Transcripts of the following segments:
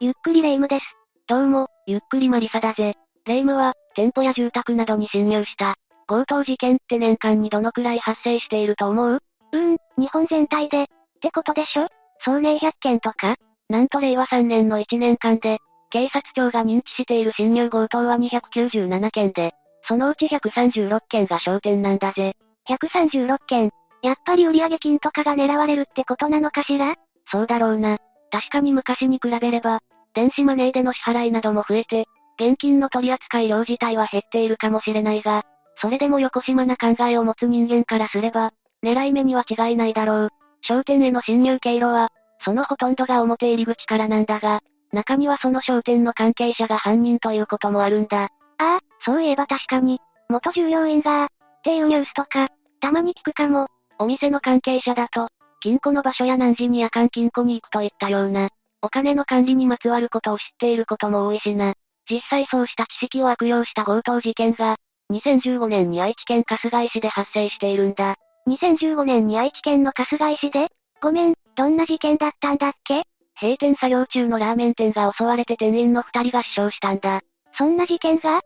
ゆっくりレ夢ムです。どうも、ゆっくりマリサだぜ。レ夢ムは、店舗や住宅などに侵入した。強盗事件って年間にどのくらい発生していると思う？うーん、日本全体で、ってことでしょ？総年100件とか？なんと令和3年の1年間で、警察庁が認知している侵入強盗は297件で、そのうち136件が商店なんだぜ。136件やっぱり売上金とかが狙われるってことなのかしら？そうだろうな。確かに昔に比べれば、電子マネーでの支払いなども増えて、現金の取り扱い量自体は減っているかもしれないが、それでも横島な考えを持つ人間からすれば、狙い目には違いないだろう。商店への侵入経路は、そのほとんどが表入り口からなんだが、中にはその商店の関係者が犯人ということもあるんだ。ああ、そういえば確かに、元従業員が、っていうニュースとか、たまに聞くかも。お店の関係者だと、金庫の場所や何時に夜間金庫に行くといったような、お金の管理にまつわることを知っていることも多いしな。実際そうした知識を悪用した強盗事件が、2015年に愛知県春日井市で発生しているんだ。2015年に愛知県の春日井市で？ごめん、どんな事件だったんだっけ？閉店作業中のラーメン店が襲われて店員の二人が死傷したんだ。そんな事件が？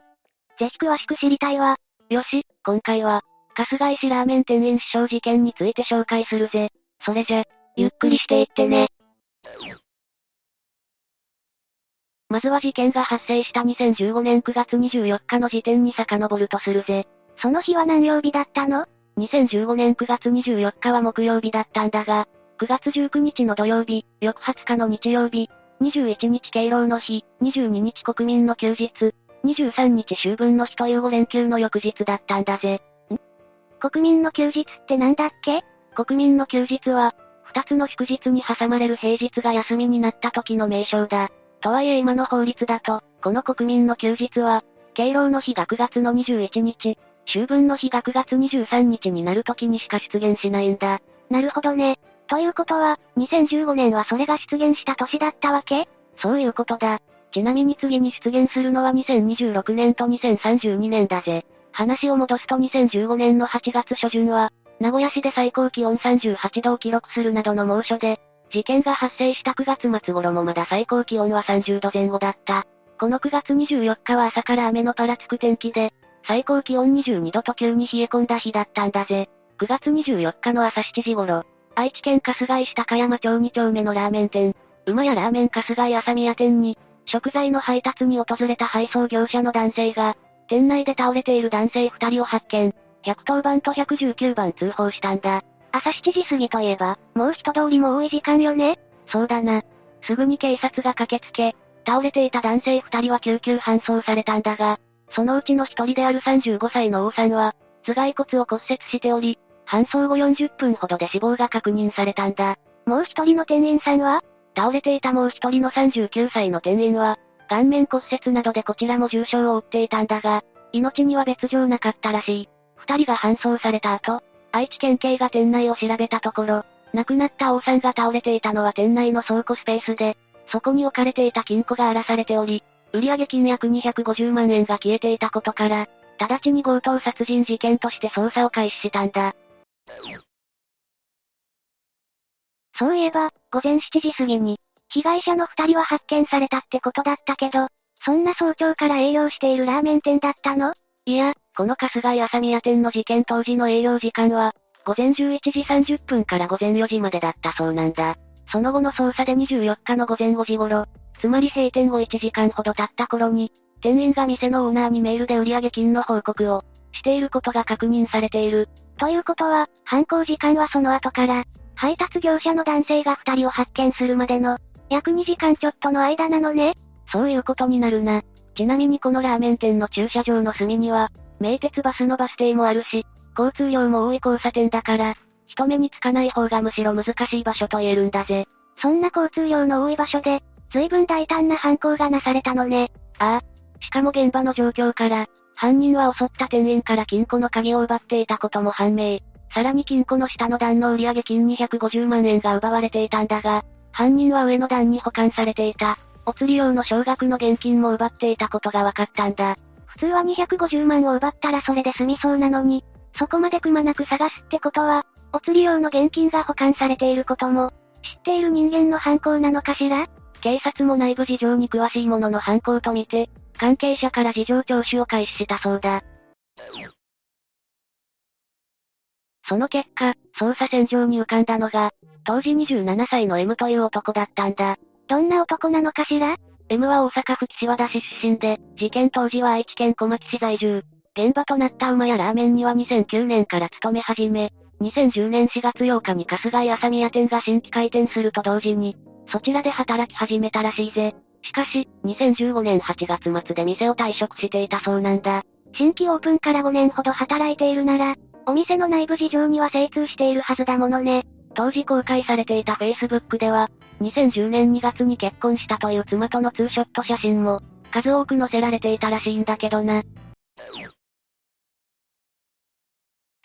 ぜひ詳しく知りたいわ。よし、今回は、春日井市ラーメン店員死傷事件について紹介するぜ。それじゃ、ゆっくりしていってね。まずは事件が発生した2015年9月24日の時点に遡るとするぜ。その日は何曜日だったの ?2015 年9月24日は木曜日だったんだが、9月19日の土曜日、翌20日の日曜日、21日敬老の日、22日国民の休日、23日秋分の日という5連休の翌日だったんだぜ。ん？国民の休日ってなんだっけ？国民の休日は、2つの祝日に挟まれる平日が休みになった時の名称だ。とはいえ今の法律だと、この国民の休日は、敬老の日が9月の21日、秋分の日が9月23日になる時にしか出現しないんだ。なるほどね。ということは、2015年はそれが出現した年だったわけ？そういうことだ。ちなみに次に出現するのは2026年と2032年だぜ。話を戻すと2015年の8月初旬は、名古屋市で最高気温38度を記録するなどの猛暑で、事件が発生した9月末頃もまだ最高気温は30度前後だった。この9月24日は朝から雨のぱらつく天気で、最高気温22度と急に冷え込んだ日だったんだぜ。9月24日の朝7時頃、愛知県春日井市高山町2丁目のラーメン店、馬やラーメン春日井朝宮店に、食材の配達に訪れた配送業者の男性が、店内で倒れている男性2人を発見、110番と119番通報したんだ。朝7時過ぎといえば、もう人通りも多い時間よねそうだな。すぐに警察が駆けつけ、倒れていた男性二人は救急搬送されたんだが、そのうちの一人である35歳の王さんは、頭蓋骨を骨折しており、搬送後40分ほどで死亡が確認されたんだ。もう一人の店員さんは倒れていたもう一人の39歳の店員は、顔面骨折などでこちらも重傷を負っていたんだが、命には別状なかったらしい。二人が搬送された後、愛知県警が店内を調べたところ、亡くなった王さんが倒れていたのは店内の倉庫スペースで、そこに置かれていた金庫が荒らされており、売上金約250万円が消えていたことから、直ちに強盗殺人事件として捜査を開始したんだ。そういえば、午前7時過ぎに、被害者の二人は発見されたってことだったけど、そんな早朝から営業しているラーメン店だったの？いや、この春日井朝宮店の事件当時の営業時間は、午前11時30分から午前4時までだったそうなんだ。その後の捜査で24日の午前5時頃、つまり閉店後1時間ほど経った頃に、店員が店のオーナーにメールで売上金の報告をしていることが確認されている。ということは、犯行時間はその後から、配達業者の男性が2人を発見するまでの、約2時間ちょっとの間なのね。そういうことになるな。ちなみにこのラーメン店の駐車場の隅には、名鉄バスのバス停もあるし、交通量も多い交差点だから、人目につかない方がむしろ難しい場所と言えるんだぜ。そんな交通量の多い場所で、随分大胆な犯行がなされたのね。ああ。しかも現場の状況から、犯人は襲った店員から金庫の鍵を奪っていたことも判明。さらに金庫の下の段の売上金250万円が奪われていたんだが、犯人は上の段に保管されていた、お釣り用の少額の現金も奪っていたことが分かったんだ。普通は250万を奪ったらそれで済みそうなのに、そこまでくまなく探すってことは、お釣り用の現金が保管されていることも、知っている人間の犯行なのかしら？警察も内部事情に詳しい者の犯行とみて、関係者から事情聴取を開始したそうだ。その結果、捜査線上に浮かんだのが、当時27歳の M という男だったんだ。どんな男なのかしら？?M は大阪府岸和田市出身で、事件当時は愛知県小牧市在住。現場となった馬やラーメンには2009年から勤め始め、2010年4月8日に春日井朝宮店が新規開店すると同時に、そちらで働き始めたらしいぜ。しかし、2015年8月末で店を退職していたそうなんだ。新規オープンから5年ほど働いているなら、お店の内部事情には精通しているはずだものね。当時公開されていた Facebook では、2010年2月に結婚したという妻とのツーショット写真も、数多く載せられていたらしいんだけどな。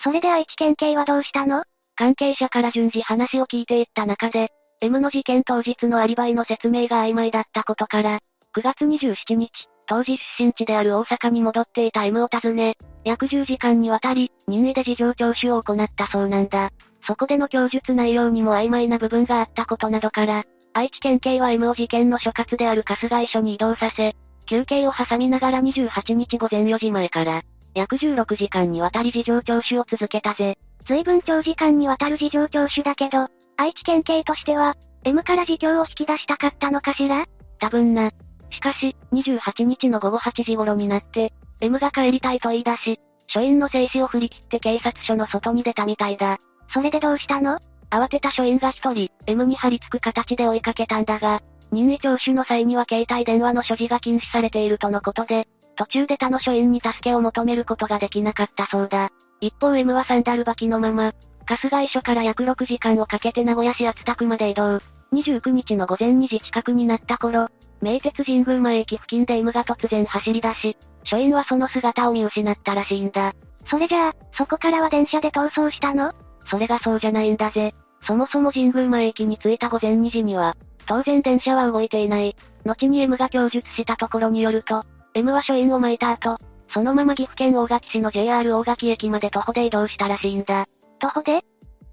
それで愛知県警はどうしたの？関係者から順次話を聞いていった中で、M の事件当日のアリバイの説明が曖昧だったことから、9月27日、当時出身地である大阪に戻っていた M を訪ね、約10時間にわたり、任意で事情聴取を行ったそうなんだ。そこでの供述内容にも曖昧な部分があったことなどから、愛知県警は M を事件の所轄である春日井署に移動させ、休憩を挟みながら28日午前4時前から、約16時間にわたり事情聴取を続けたぜ。随分長時間にわたる事情聴取だけど、愛知県警としては、M から事情を引き出したかったのかしら？多分な。しかし、28日の午後8時頃になって、M が帰りたいと言い出し、署員の静止を振り切って警察署の外に出たみたいだ。それでどうしたの？慌てた署員が一人、M に張り付く形で追いかけたんだが、任意聴取の際には携帯電話の所持が禁止されているとのことで、途中で他の署員に助けを求めることができなかったそうだ。一方 M はサンダル履きのまま、春日井署から約6時間をかけて名古屋市厚田区まで移動。29日の午前2時近くになった頃、名鉄神宮前駅付近で M が突然走り出し、署員はその姿を見失ったらしいんだ。それじゃあ、そこからは電車で逃走したの？それがそうじゃないんだぜ。そもそも神宮前駅に着いた午前2時には、当然電車は動いていない。後に M が供述したところによると、M は署員を巻いた後、そのまま岐阜県大垣市の JR 大垣駅まで徒歩で移動したらしいんだ。徒歩で？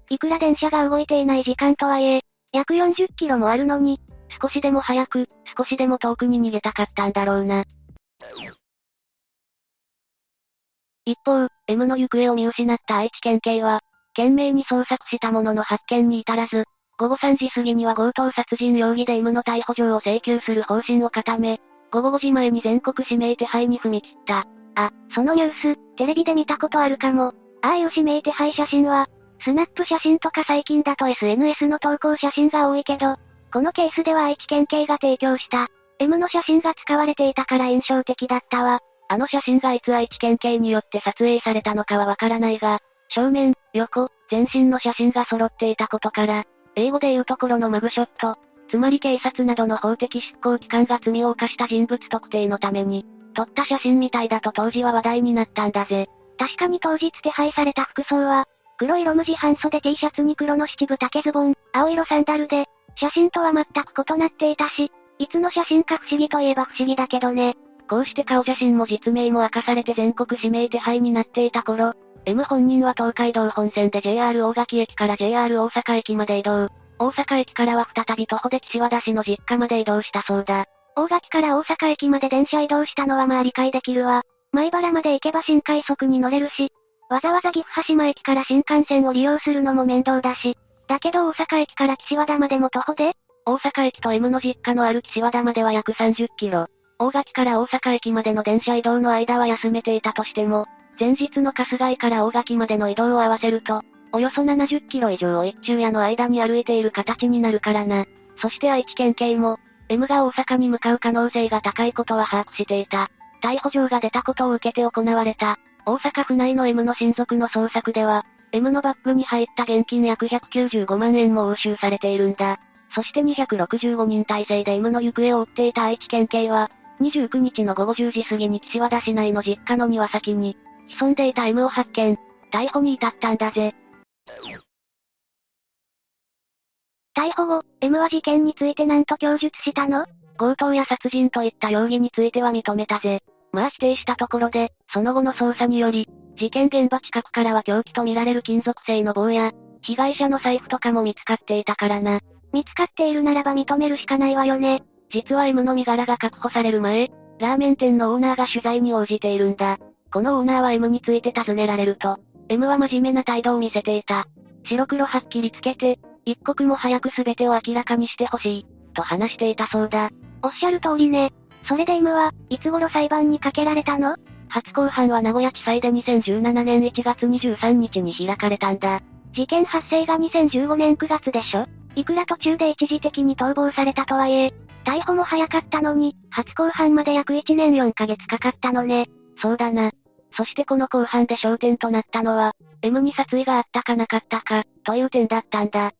いくら電車が動いていない時間とはいえ、約40キロもあるのに、少しでも早く、少しでも遠くに逃げたかったんだろうな。一方、M の行方を見失った愛知県警は、懸命に捜索したものの発見に至らず、午後3時過ぎには強盗殺人容疑で M の逮捕状を請求する方針を固め、午後5時前に全国指名手配に踏み切った。あ、そのニュース、テレビで見たことあるかも。ああいう指名手配写真は、スナップ写真とか最近だと SNS の投稿写真が多いけど、このケースでは愛知県警が提供した、M の写真が使われていたから印象的だったわ。あの写真がいつ愛知県警によって撮影されたのかはわからないが、正面、横、全身の写真が揃っていたことから、英語で言うところのマグショット、つまり警察などの法的執行機関が罪を犯した人物特定のために、撮った写真みたいだと当時は話題になったんだぜ。確かに当日手配された服装は、黒色無地半袖 T シャツに黒の七分丈ズボン、青色サンダルで、写真とは全く異なっていたし、いつの写真か不思議といえば不思議だけどね。こうして顔写真も実名も明かされて全国指名手配になっていた頃、M 本人は東海道本線で JR 大垣駅から JR 大阪駅まで移動。大阪駅からは再び徒歩で岸和田市の実家まで移動したそうだ。大垣から大阪駅まで電車移動したのはまあ理解できるわ。前原まで行けば新快速に乗れるし、わざわざ岐阜羽島駅から新幹線を利用するのも面倒だし。だけど大阪駅から岸和田までも徒歩で大阪駅と M の実家のある岸和田までは約30キロ。大垣から大阪駅までの電車移動の間は休めていたとしても、前日の春日井から大垣までの移動を合わせると、およそ70キロ以上を一昼夜の間に歩いている形になるからな。そして愛知県警も、M が大阪に向かう可能性が高いことは把握していた。逮捕状が出たことを受けて行われた、大阪府内の M の親族の捜索では、M のバッグに入った現金約195万円も押収されているんだ。そして265人体制で M の行方を追っていた愛知県警は、29日の午後10時過ぎに岸和田市内の実家の庭先に、潜んでいた M を発見、逮捕に至ったんだぜ。逮捕後、M は事件について何と供述したの？強盗や殺人といった容疑については認めたぜ。まあ否定したところで、その後の捜査により、事件現場近くからは凶器とみられる金属製の棒や、被害者の財布とかも見つかっていたからな。見つかっているならば認めるしかないわよね。実は M の身柄が確保される前、ラーメン店のオーナーが取材に応じているんだ。このオーナーは M について尋ねられると、M は真面目な態度を見せていた。白黒はっきりつけて、一刻も早く全てを明らかにしてほしい、と話していたそうだ。おっしゃる通りね。それで M は、いつ頃裁判にかけられたの？初公判は名古屋地裁で2017年1月23日に開かれたんだ。事件発生が2015年9月でしょ？いくら途中で一時的に逃亡されたとはいえ、逮捕も早かったのに、初公判まで約1年4ヶ月かかったのね。そうだな。そしてこの公判で焦点となったのは、M に殺意があったかなかったか、という点だったんだ。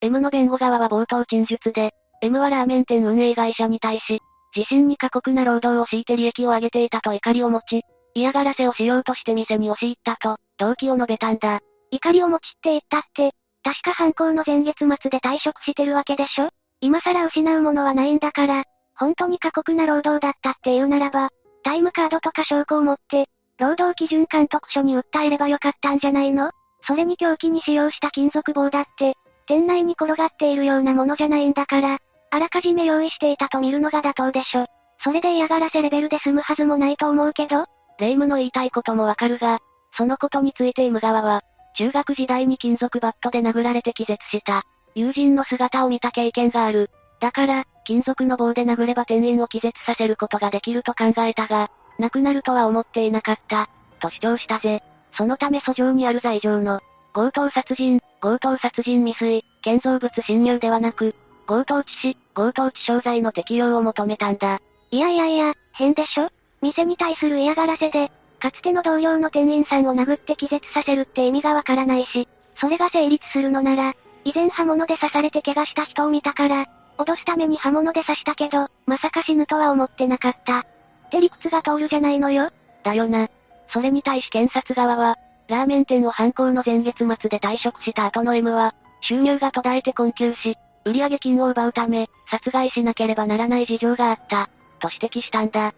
M の弁護側は冒頭陳述で、M はラーメン店運営会社に対し、自身に過酷な労働を強いて利益を上げていたと怒りを持ち、嫌がらせをしようとして店に押し入ったと、動機を述べたんだ。怒りを持ちって言ったって、確か犯行の前月末で退職してるわけでしょ？今更失うものはないんだから、本当に過酷な労働だったっていうならば、タイムカードとか証拠を持って、労働基準監督署に訴えればよかったんじゃないの？それに凶器に使用した金属棒だって、店内に転がっているようなものじゃないんだから、あらかじめ用意していたと見るのが妥当でしょ。それで嫌がらせレベルで済むはずもないと思うけど霊夢の言いたいこともわかるが、そのことについて M 側は、中学時代に金属バットで殴られて気絶した。友人の姿を見た経験がある。だから、金属の棒で殴れば店員を気絶させることができると考えたが、亡くなるとは思っていなかった。と主張したぜ。そのため訴状にある罪状の、強盗殺人、強盗殺人未遂、建造物侵入ではなく、強盗致死、強盗致傷罪の適用を求めたんだ。いやいやいや、変でしょ？店に対する嫌がらせで、かつての同僚の店員さんを殴って気絶させるって意味がわからないし、それが成立するのなら、以前刃物で刺されて怪我した人を見たから、脅すために刃物で刺したけど、まさか死ぬとは思ってなかった。って理屈が通るじゃないのよ。だよな。それに対し検察側は、ラーメン店を犯行の前月末で退職した後の M は、収入が途絶えて困窮し、売上金を奪うため、殺害しなければならない事情があった、と指摘したんだ。ん？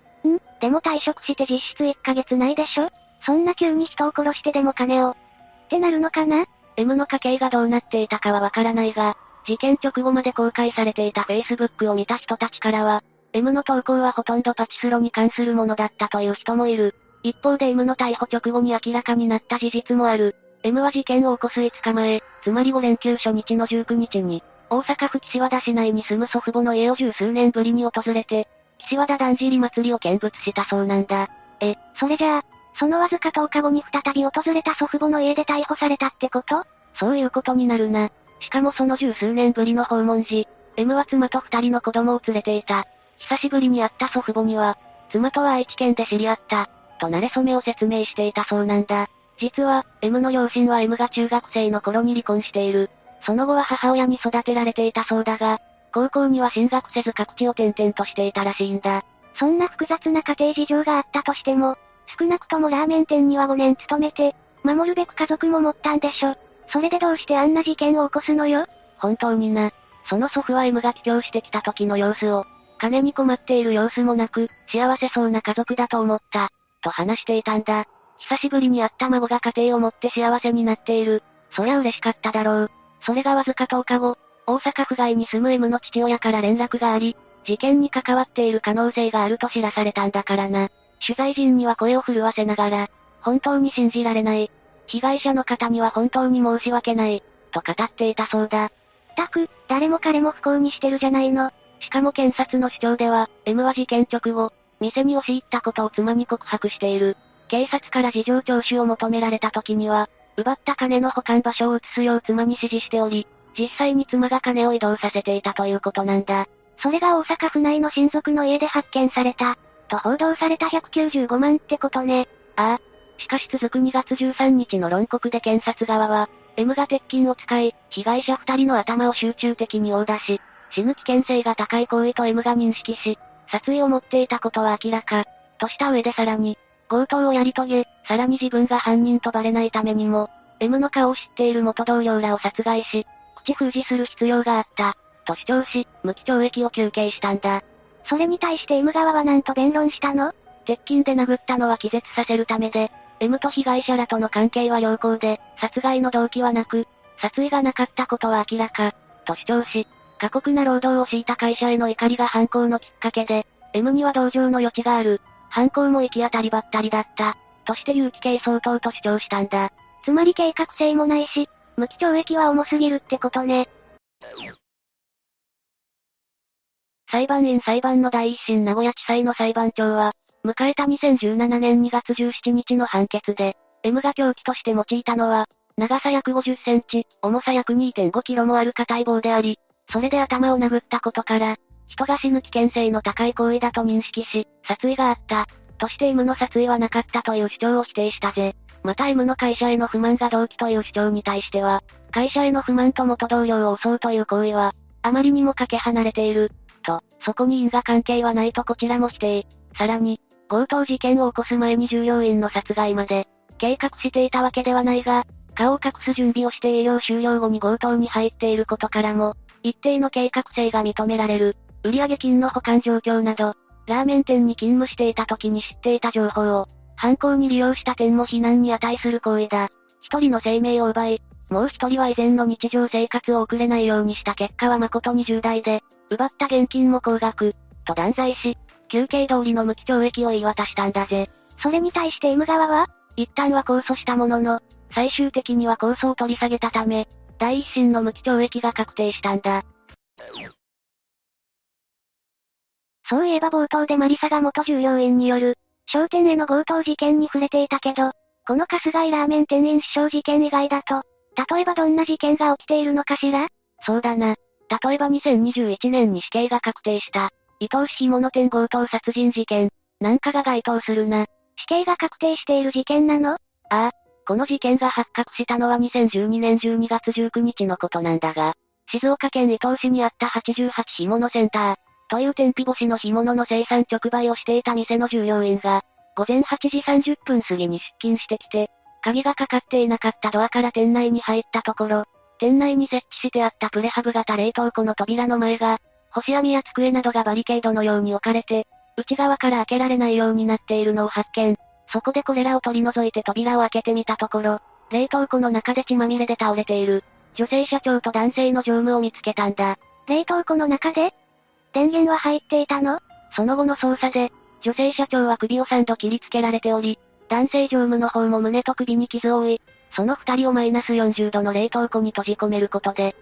でも退職して実質1ヶ月ないでしょ？そんな急に人を殺してでも金を。ってなるのかな ?M の家計がどうなっていたかはわからないが、事件直後まで公開されていた Facebook を見た人たちからは、M の投稿はほとんどパチスロに関するものだったという人もいる。一方で M の逮捕直後に明らかになった事実もある。M は事件を起こす5日前、つまり5連休初日の19日に、大阪府岸和田市内に住む祖父母の家を十数年ぶりに訪れて、岸和田だんじり祭りを見物したそうなんだ。え、それじゃあ、そのわずか10日後に再び訪れた祖父母の家で逮捕されたってこと？そういうことになるな。しかもその十数年ぶりの訪問時、M は妻と二人の子供を連れていた。久しぶりに会った祖父母には、妻とは愛知県で知り合った。と慣れ初めを説明していたそうなんだ。実は、M の両親は M が中学生の頃に離婚している。その後は母親に育てられていたそうだが、高校には進学せず各地を転々としていたらしいんだ。そんな複雑な家庭事情があったとしても、少なくともラーメン店には5年勤めて、守るべく家族も持ったんでしょ。それでどうしてあんな事件を起こすのよ？本当にな。その祖父は M が帰郷してきた時の様子を、金に困っている様子もなく、幸せそうな家族だと思った。と話していたんだ。久しぶりに会った孫が家庭を持って幸せになっている。そりゃ嬉しかっただろう。それがわずか10日後、大阪府外に住む M の父親から連絡があり、事件に関わっている可能性があると知らされたんだからな。取材陣には声を震わせながら、本当に信じられない。被害者の方には本当に申し訳ない、と語っていたそうだ。たく、誰も彼も不幸にしてるじゃないの。しかも検察の主張では、M は事件直後、店に押し入ったことを妻に告白している。警察から事情聴取を求められた時には、奪った金の保管場所を移すよう妻に指示しており、実際に妻が金を移動させていたということなんだ。それが大阪府内の親族の家で発見された、と報道された195万ってことね。ああ。しかし続く2月13日の論告で検察側は、M が鉄筋を使い、被害者2人の頭を集中的に殴打し、死ぬ危険性が高い行為と M が認識し、殺意を持っていたことは明らか、とした上でさらに、強盗をやり遂げ、さらに自分が犯人とバレないためにも、M の顔を知っている元同僚らを殺害し、口封じする必要があった、と主張し、無期懲役を求刑したんだ。それに対して M 側は何と弁論したの？鉄筋で殴ったのは気絶させるためで、M と被害者らとの関係は良好で、殺害の動機はなく、殺意がなかったことは明らか、と主張し、過酷な労働を強いた会社への怒りが犯行のきっかけで、M には同情の余地がある。犯行も行き当たりばったりだった。として有期刑相当と主張したんだ。つまり計画性もないし、無期懲役は重すぎるってことね。裁判員裁判の第一審名古屋地裁の裁判長は、迎えた2017年2月17日の判決で、M が凶器として用いたのは、長さ約50センチ、重さ約2.5キロもある硬い棒であり、それで頭を殴ったことから、人が死ぬ危険性の高い行為だと認識し、殺意があった。として M の殺意はなかったという主張を否定したぜ。また M の会社への不満が動機という主張に対しては、会社への不満と元同僚を襲うという行為は、あまりにもかけ離れている。と、そこに因果関係はないとこちらも否定。さらに、強盗事件を起こす前に従業員の殺害まで、計画していたわけではないが、顔を隠す準備をして営業終了後に強盗に入っていることからも、一定の計画性が認められる。売上金の保管状況など、ラーメン店に勤務していた時に知っていた情報を、犯行に利用した点も非難に値する行為だ。一人の生命を奪い、もう一人は以前の日常生活を送れないようにした結果は誠に重大で、奪った現金も高額、と断罪し、休憩通りの無期懲役を言い渡したんだぜ。それに対して M 側は一旦は控訴したものの、最終的には控訴を取り下げたため、第一審の無期懲役が確定したんだ。そういえば冒頭でマリサが元従業員による、商店への強盗事件に触れていたけど、この春日井ラーメン店員死傷事件以外だと、例えばどんな事件が起きているのかしら？そうだな。例えば2021年に死刑が確定した、伊藤市干物店強盗殺人事件、なんかが該当するな。死刑が確定している事件なの？ああ。この事件が発覚したのは2012年12月19日のことなんだが、静岡県伊東市にあった88干物センター、という天日干しの干物の生産直売をしていた店の従業員が、午前8時30分過ぎに出勤してきて、鍵がかかっていなかったドアから店内に入ったところ、店内に設置してあったプレハブ型冷凍庫の扉の前が、干し網や机などがバリケードのように置かれて、内側から開けられないようになっているのを発見。そこでこれらを取り除いて扉を開けてみたところ、冷凍庫の中で血まみれで倒れている。女性社長と男性の乗務を見つけたんだ。冷凍庫の中で？電源は入っていたの？その後の捜査で、女性社長は首を3度切りつけられており、男性乗務の方も胸と首に傷を負い、その二人をマイナス40度の冷凍庫に閉じ込めることで、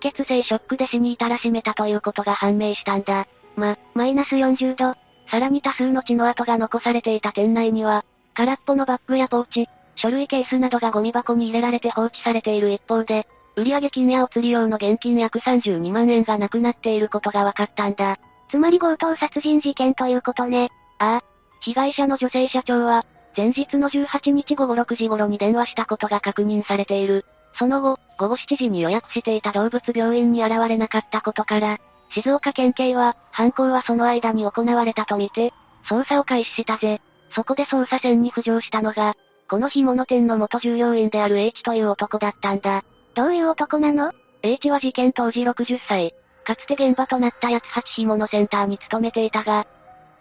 出血性ショックで死に至らしめたということが判明したんだ。ま、マイナス40度。さらに多数の血の跡が残されていた店内には、空っぽのバッグやポーチ、書類ケースなどがゴミ箱に入れられて放置されている一方で、売上金やお釣り用の現金約32万円がなくなっていることが分かったんだ。つまり強盗殺人事件ということね。ああ。被害者の女性社長は、前日の18日午後6時頃に電話したことが確認されている。その後、午後7時に予約していた動物病院に現れなかったことから、静岡県警は、犯行はその間に行われたとみて、捜査を開始したぜ。そこで捜査線に浮上したのが、この干物店の元従業員である H という男だったんだ。どういう男なの ?H は事件当時60歳。かつて現場となった八つ八干物センターに勤めていたが、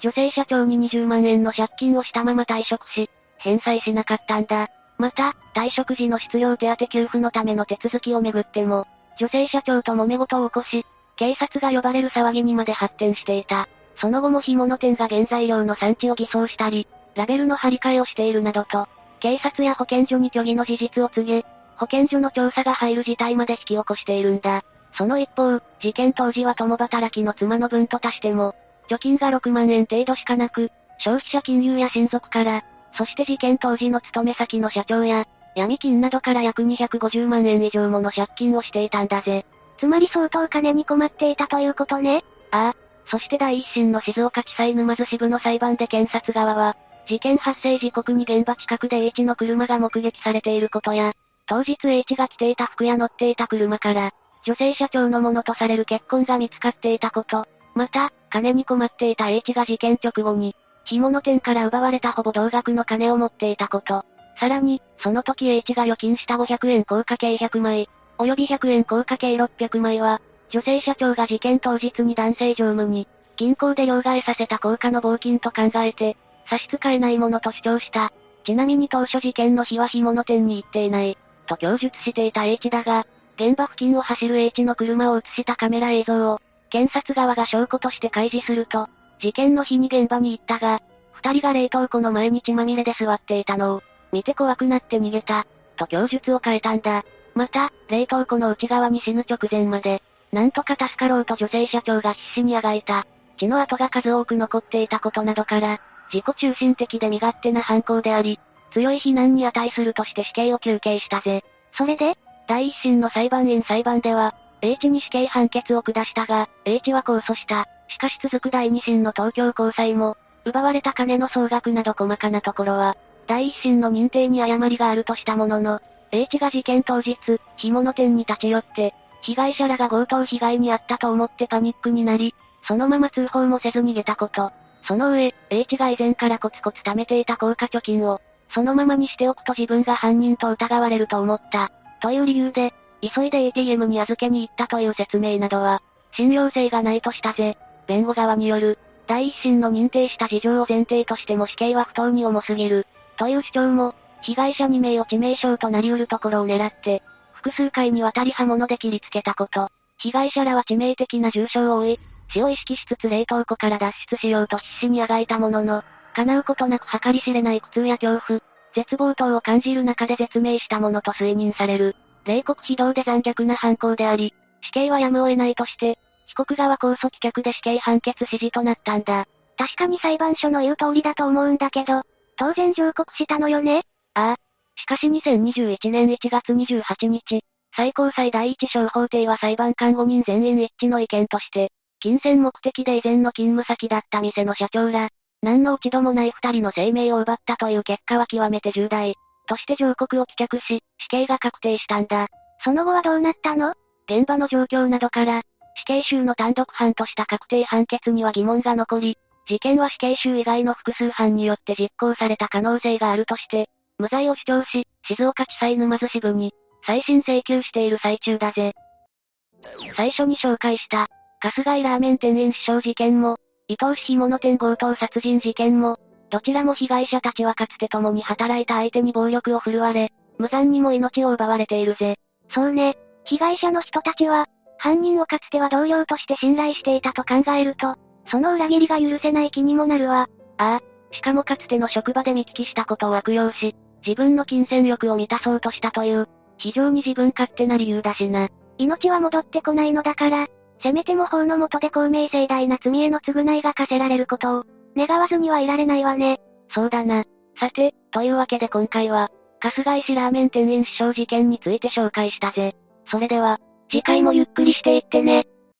女性社長に20万円の借金をしたまま退職し、返済しなかったんだ。また、退職時の失業手当給付のための手続きをめぐっても、女性社長と揉め事を起こし、警察が呼ばれる騒ぎにまで発展していた。その後も干物店が原材料の産地を偽装したり、ラベルの張り替えをしているなどと、警察や保健所に虚偽の事実を告げ、保健所の調査が入る事態まで引き起こしているんだ。その一方、事件当時は共働きの妻の分と足しても、貯金が6万円程度しかなく、消費者金融や親族から、そして事件当時の勤め先の社長や、闇金などから約250万円以上もの借金をしていたんだぜ。つまり相当金に困っていたということね。ああ。そして第一審の静岡地裁沼津支部の裁判で検察側は、事件発生時刻に現場近くで H の車が目撃されていることや、当日 H が着ていた服や乗っていた車から、女性社長のものとされる結婚が見つかっていたこと、また、金に困っていた H が事件直後に、干物店から奪われたほぼ同額の金を持っていたこと。さらに、その時 H が預金した500円硬貨計100枚、及び100円硬貨計600枚は、女性社長が事件当日に男性常務に、銀行で両替させた硬貨の募金と考えて、差し支えないものと主張した。ちなみに当初事件の日は干物店に行っていない、と供述していた H だが、現場付近を走る H の車を映したカメラ映像を、検察側が証拠として開示すると、事件の日に現場に行ったが、二人が冷凍庫の前に血まみれで座っていたのを、見て怖くなって逃げた、と供述を変えたんだ。また、冷凍庫の内側に死ぬ直前まで、なんとか助かろうと女性社長が必死にあがいた。血の跡が数多く残っていたことなどから、自己中心的で身勝手な犯行であり、強い非難に値するとして死刑を求刑したぜ。それで第一審の裁判員裁判では、H に死刑判決を下したが、H は控訴した。しかし続く第二審の東京高裁も、奪われた金の総額など細かなところは、第一審の認定に誤りがあるとしたものの、H が事件当日、干物店に立ち寄って、被害者らが強盗被害に遭ったと思ってパニックになり、そのまま通報もせず逃げたこと。その上、H が以前からコツコツ貯めていた高価貯金を、そのままにしておくと自分が犯人と疑われると思った。という理由で、急いで ATM に預けに行ったという説明などは、信用性がないとしたぜ。弁護側による、第一審の認定した事情を前提としても死刑は不当に重すぎる。という主張も、被害者2名を致命傷となり得るところを狙って、複数回にわたり刃物で切りつけたこと。被害者らは致命的な重傷を負い、死を意識しつつ冷凍庫から脱出しようと必死にあがいたものの、叶うことなく計り知れない苦痛や恐怖、絶望等を感じる中で絶命したものと推認される。冷酷非道で残虐な犯行であり、死刑はやむを得ないとして、被告側控訴棄却で死刑判決支持となったんだ。確かに裁判所の言う通りだと思うんだけど、当然上告したのよね？ああ。しかし2021年1月28日、最高裁第一小法廷は裁判官5人全員一致の意見として、金銭目的で以前の勤務先だった店の社長ら、何の落ち度もない二人の生命を奪ったという結果は極めて重大。として上告を棄却し、死刑が確定したんだ。その後はどうなったの？現場の状況などから、死刑囚の単独犯とした確定判決には疑問が残り、事件は死刑囚以外の複数犯によって実行された可能性があるとして、無罪を主張し、静岡地裁沼津支部に、再審請求している最中だぜ。最初に紹介した、春日井ラーメン店員死傷事件も、伊藤市干物店強盗殺人事件も、どちらも被害者たちはかつて共に働いた相手に暴力を振るわれ、無残にも命を奪われているぜ。そうね。被害者の人たちは、犯人をかつては同僚として信頼していたと考えると、その裏切りが許せない気にもなるわ。ああ。しかもかつての職場で見聞きしたことを悪用し、自分の金銭欲を満たそうとしたという、非常に自分勝手な理由だしな。命は戻ってこないのだから、せめても法の下で公明正大な罪への償いが課せられることを、願わずにはいられないわね。そうだな。さて、というわけで今回は、春日井市ラーメン店員死傷事件について紹介したぜ。それでは、次回もゆっくりしていってね。